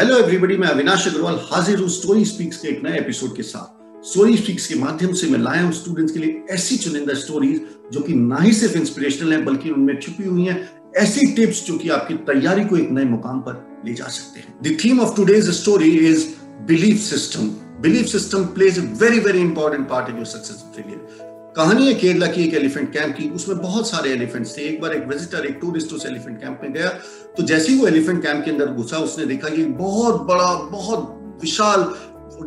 Hello everybody मैं अविनाश अग्रवाल, हाजिर हूँ स्टोरी स्पीक्स के एक नए एपिसोड के साथ। स्टोरी स्पीक्स के माध्यम से मैं लाया हूँ स्टूडेंट्स के लिए ऐसी चुनिंदा स्टोरीज जो कि ना ही सिर्फ़ इंस्पिरेशनल है, बल्कि उनमें छुपी हुई हैं। ऐसी टिप्स जो कि आपकी तैयारी को एक नए मुकाम पर ले जा सकते हैं। The theme of today's story is belief system belief system plays a very very important part in your success failure कहानी है केरला की एक एलिफेंट कैंप की। उसमें बहुत सारे एलिफेंट्स थे। एक बार एक विजिटर एक टूरिस्ट उस एलिफेंट कैंप में गया। तो जैसे ही वो एलिफेंट कैंप के अंदर घुसा, उसने देखा कि बहुत बड़ा, बहुत विशाल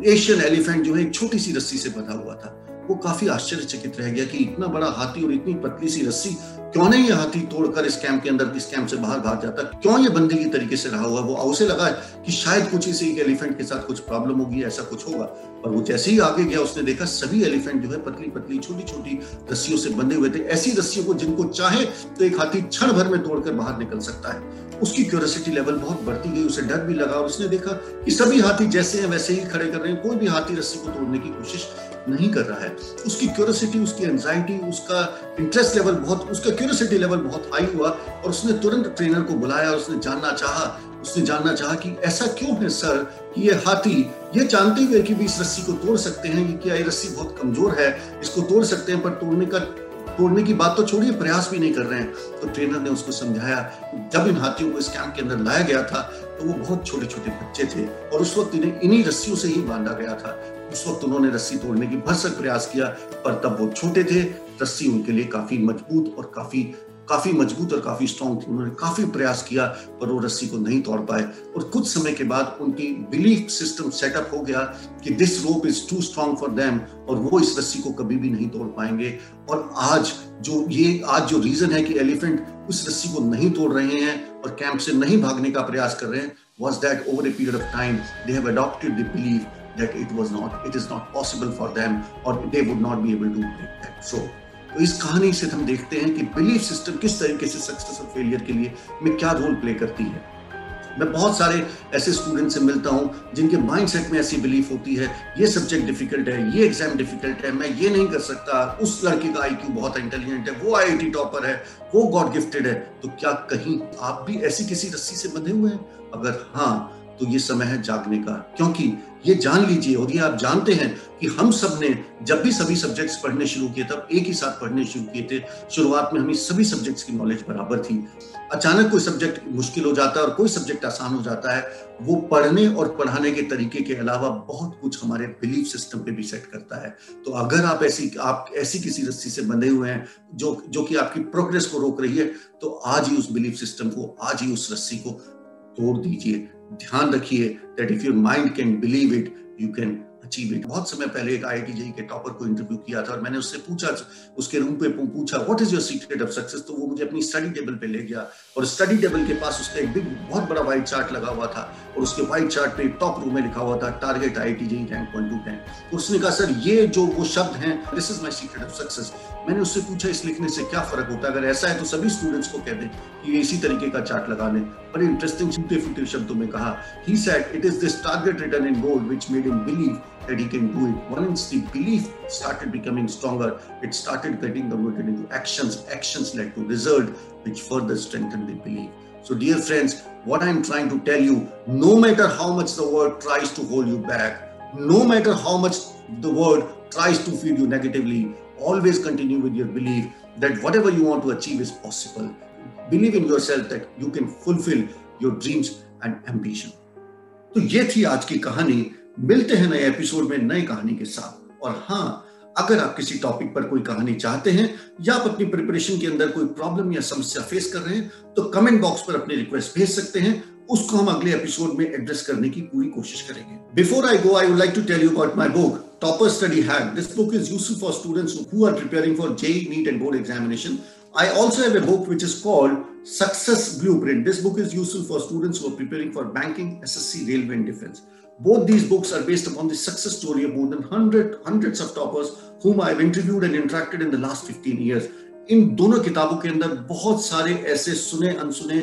एशियन एलिफेंट जो है, एक छोटी सी रस्सी से बंधा हुआ था। वो काफ़ी आश्चर्यचकित रह गया कि इतना बड़ा हाथी और इतनी पतली सी रस्सी, क्यों नहीं ये हाथी तोड़कर इस कैंप के अंदर, इस कैंप से बाहर भाग जाता? क्यों ये बंदी की तरीके से रहा हुआ? वो उसे लगा कि शायद कुछ इसी एलिफेंट के साथ कुछ प्रॉब्लम होगी, ऐसा कुछ होगा। पर वो जैसे ही आगे गया, उसने देखा सभी एलिफेंट जो है पतली पतली छोटी छोटी रस्सियों से बंधे हुए थे। ऐसी रस्सियों को जिनको चाहे तो एक हाथी क्षण भर में तोड़कर बाहर निकल सकता है। उसकी क्यूरियोसिटी लेवल बहुत बढ़ती गई, उसे डर भी लगा और उसने देखा कि सभी हाथी जैसे हैं, वैसे ही खड़े कर रहे हैं। कोई भी हाथी रस्सी को तोड़ने की कोशिश नहीं कर रहा है। उसकी क्यूरियोसिटी उसकी एंजाइटी उसका इंटरेस्ट लेवल बहुत, उसका क्यूरियोसिटी लेवल बहुत हाई हुआ और उसने तुरंत ट्रेनर को बुलाया और उसने जानना चाहा। उसने जानना चाहा कि ऐसा क्यों है सर कि ये हाथी, ये जानते हुए कि भी इस रस्सी को तोड़ सकते हैं कि क्या ये रस्सी बहुत कमज़ोर है, इसको तोड़ सकते हैं, पर तोड़ने का तोड़ने की बात तो छोड़िए, प्रयास भी नहीं कर रहे हैं। तो ट्रेनर ने उसको समझाया, जब इन हाथियों को इस कैंप के अंदर लाया गया था तो वो बहुत छोटे छोटे बच्चे थे और उस वक्त इन्हें इन्हीं रस्सियों से ही बांधा गया था। उस वक्त उन्होंने रस्सी तोड़ने की भरसक प्रयास किया, पर तब वो छोटे थे। रस्सी उनके लिए काफ़ी मज़बूत और काफ़ी काफ़ी मज़बूत और काफ़ी स्ट्रॉन्ग थी। उन्होंने काफ़ी प्रयास किया, पर वो रस्सी को नहीं तोड़ पाए। और कुछ समय के बाद उनकी बिलीफ सिस्टम सेटअप हो गया कि this rope is too strong for them और वो इस रस्सी को कभी भी नहीं तोड़ पाएँगे। और आज जो ये, आज जो रीजन है कि एलिफेंट उस रस्सी को नहीं तोड़ रहे हैं और कैंप से नहीं भागने का प्रयास कर रहे हैं was that over a period of time they have adopted the belief that it was not, it is not possible for them or they would not be able to तो इस कहानी से हम देखते हैं कि बिलीफ सिस्टम किस तरीके से सक्सेस और फेलियर के लिए में क्या रोल प्ले करती है। मैं बहुत सारे ऐसे स्टूडेंट से मिलता हूँ जिनके माइंडसेट में ऐसी बिलीफ होती है, ये सब्जेक्ट डिफ़िकल्ट है, ये एग्ज़ाम डिफ़िकल्ट है, मैं ये नहीं कर सकता, उस लड़के का आईक्यू बहुत इंटेलिजेंट है, वो आईआईटी टॉपर है, वो गॉड गिफ्टेड है तो क्या कहीं आप भी ऐसी किसी रस्सी से बंधे हुए हैं? अगर हाँ तो ये समय है जागने का। क्योंकि ये जान लीजिए, और ये आप जानते हैं कि हम सबने जब भी सभी सब्जेक्ट्स पढ़ने शुरू किए, तब एक ही साथ पढ़ने शुरू किए थे। शुरुआत में हमें सभी सब्जेक्ट्स की नॉलेज बराबर थी। अचानक कोई सब्जेक्ट मुश्किल हो जाता है और कोई सब्जेक्ट आसान हो जाता है, वो पढ़ने और पढ़ाने के तरीके के अलावा बहुत कुछ हमारे बिलीफ सिस्टम पे भी सेट करता है। तो अगर आप ऐसी आप ऐसी किसी रस्सी से बंधे हुए हैं, जो जो कि आपकी प्रोग्रेस को रोक रही है तो आज ही उस बिलीफ सिस्टम को, आज ही उस रस्सी को तोड़ दीजिए। ध्यान रखिए that if your mind can believe it you can achieve it बहुत समय पहले एक आईआईटी जेई के टॉपर को इंटरव्यू किया था और मैंने उससे पूछा, उसके रूम पे पूछा what is your secret of success तो वो मुझे अपनी स्टडी टेबल पे ले गया और स्टडी टेबल के पास उसका एक बिग बहुत बड़ा व्हाइट चार्ट लगा हुआ था और उसके व्हाइट चार्ट पे टॉप रूम में लिखा हुआ था target IIT JEE rank point two ten उसने कहा सर ये जो वो शब्द हैं this is my secret of success मैंने उससे पूछा, इस लिखने से क्या फ़र्क होता है? अगर ऐसा है तो सभी स्टूडेंट्स को कह दें कि इसी तरीके का चार्ट लगा लें बड़े इंटरेस्टिंग छूटे फूटे शब्दों में कहा he said it is this target written in bold which made him believe that he can do it. Once the belief started becoming stronger, it started getting converted into actions. Actions led to result, which further strengthened the belief. So, dear friends, what I'm trying to tell you, no matter how much the world tries to hold you back, no matter how much the world tries to feed you negatively, always continue with your belief that whatever you want to achieve is possible. Believe in yourself that you can fulfill your dreams and ambition. तो ये थी आज की कहानी मिलते हैं नए episode में नए कहानी के साथ। और हाँ अगर आप किसी टॉपिक पर कोई कहानी चाहते हैं या आप अपनी प्रिपरेशन के अंदर कोई प्रॉब्लम या समस्या फेस कर रहे हैं तो कमेंट बॉक्स पर अपनी रिक्वेस्ट भेज सकते हैं। उसको हम अगले एपिसोड में एड्रेस करने की पूरी कोशिश करेंगे। Before I go I would like to tell you about my book topper study hack this book is useful for students who are preparing for JEE NEET and board examination I also have a book which is called success blue this book is useful for students who are preparing for banking S S C railway Both these books are based upon the success story of more than 100, hundreds of toppers whom I've interviewed and interacted in the last 15 years. इन दोनों किताबों के अंदर बहुत सारे ऐसे सुने अनसुने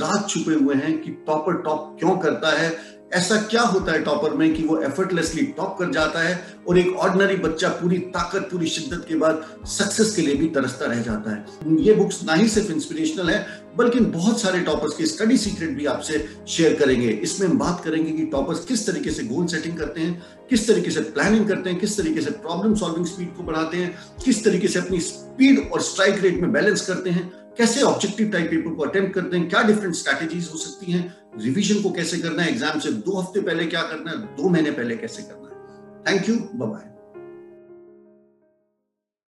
राज छुपे हुए हैं कि टॉपर टॉप क्यों करता है ऐसा क्या होता है टॉपर में कि वो एफर्टलेसली टॉप कर जाता है और एक ऑर्डिनरी बच्चा पूरी ताकत, पूरी शिद्दत के बाद सक्सेस के लिए भी तरसता रह जाता है? ये बुक्स ना ही सिर्फ़ इंस्पिरेशनल है, बल्कि बहुत सारे टॉपर्स के स्टडी सीक्रेट भी आपसे शेयर करेंगे। इसमें हम बात करेंगे कि टॉपर्स किस तरीके से गोल सेटिंग करते हैं, किस तरीके से प्लानिंग करते हैं, किस तरीके से प्रॉब्लम सॉल्विंग स्पीड को बढ़ाते हैं, किस तरीके से अपनी स्पीड और स्ट्राइक रेट में बैलेंस करते हैं। कैसे ऑब्जेक्टिव टाइप पेपर को अटेम्प्ट करते हैं? क्या डिफरेंट स्ट्रैटेजीज हो सकती हैं? रिवीजन को कैसे करना है? एग्ज़ाम से दो हफ़्ते पहले क्या करना है? दो महीने पहले कैसे करना है? Thank you bye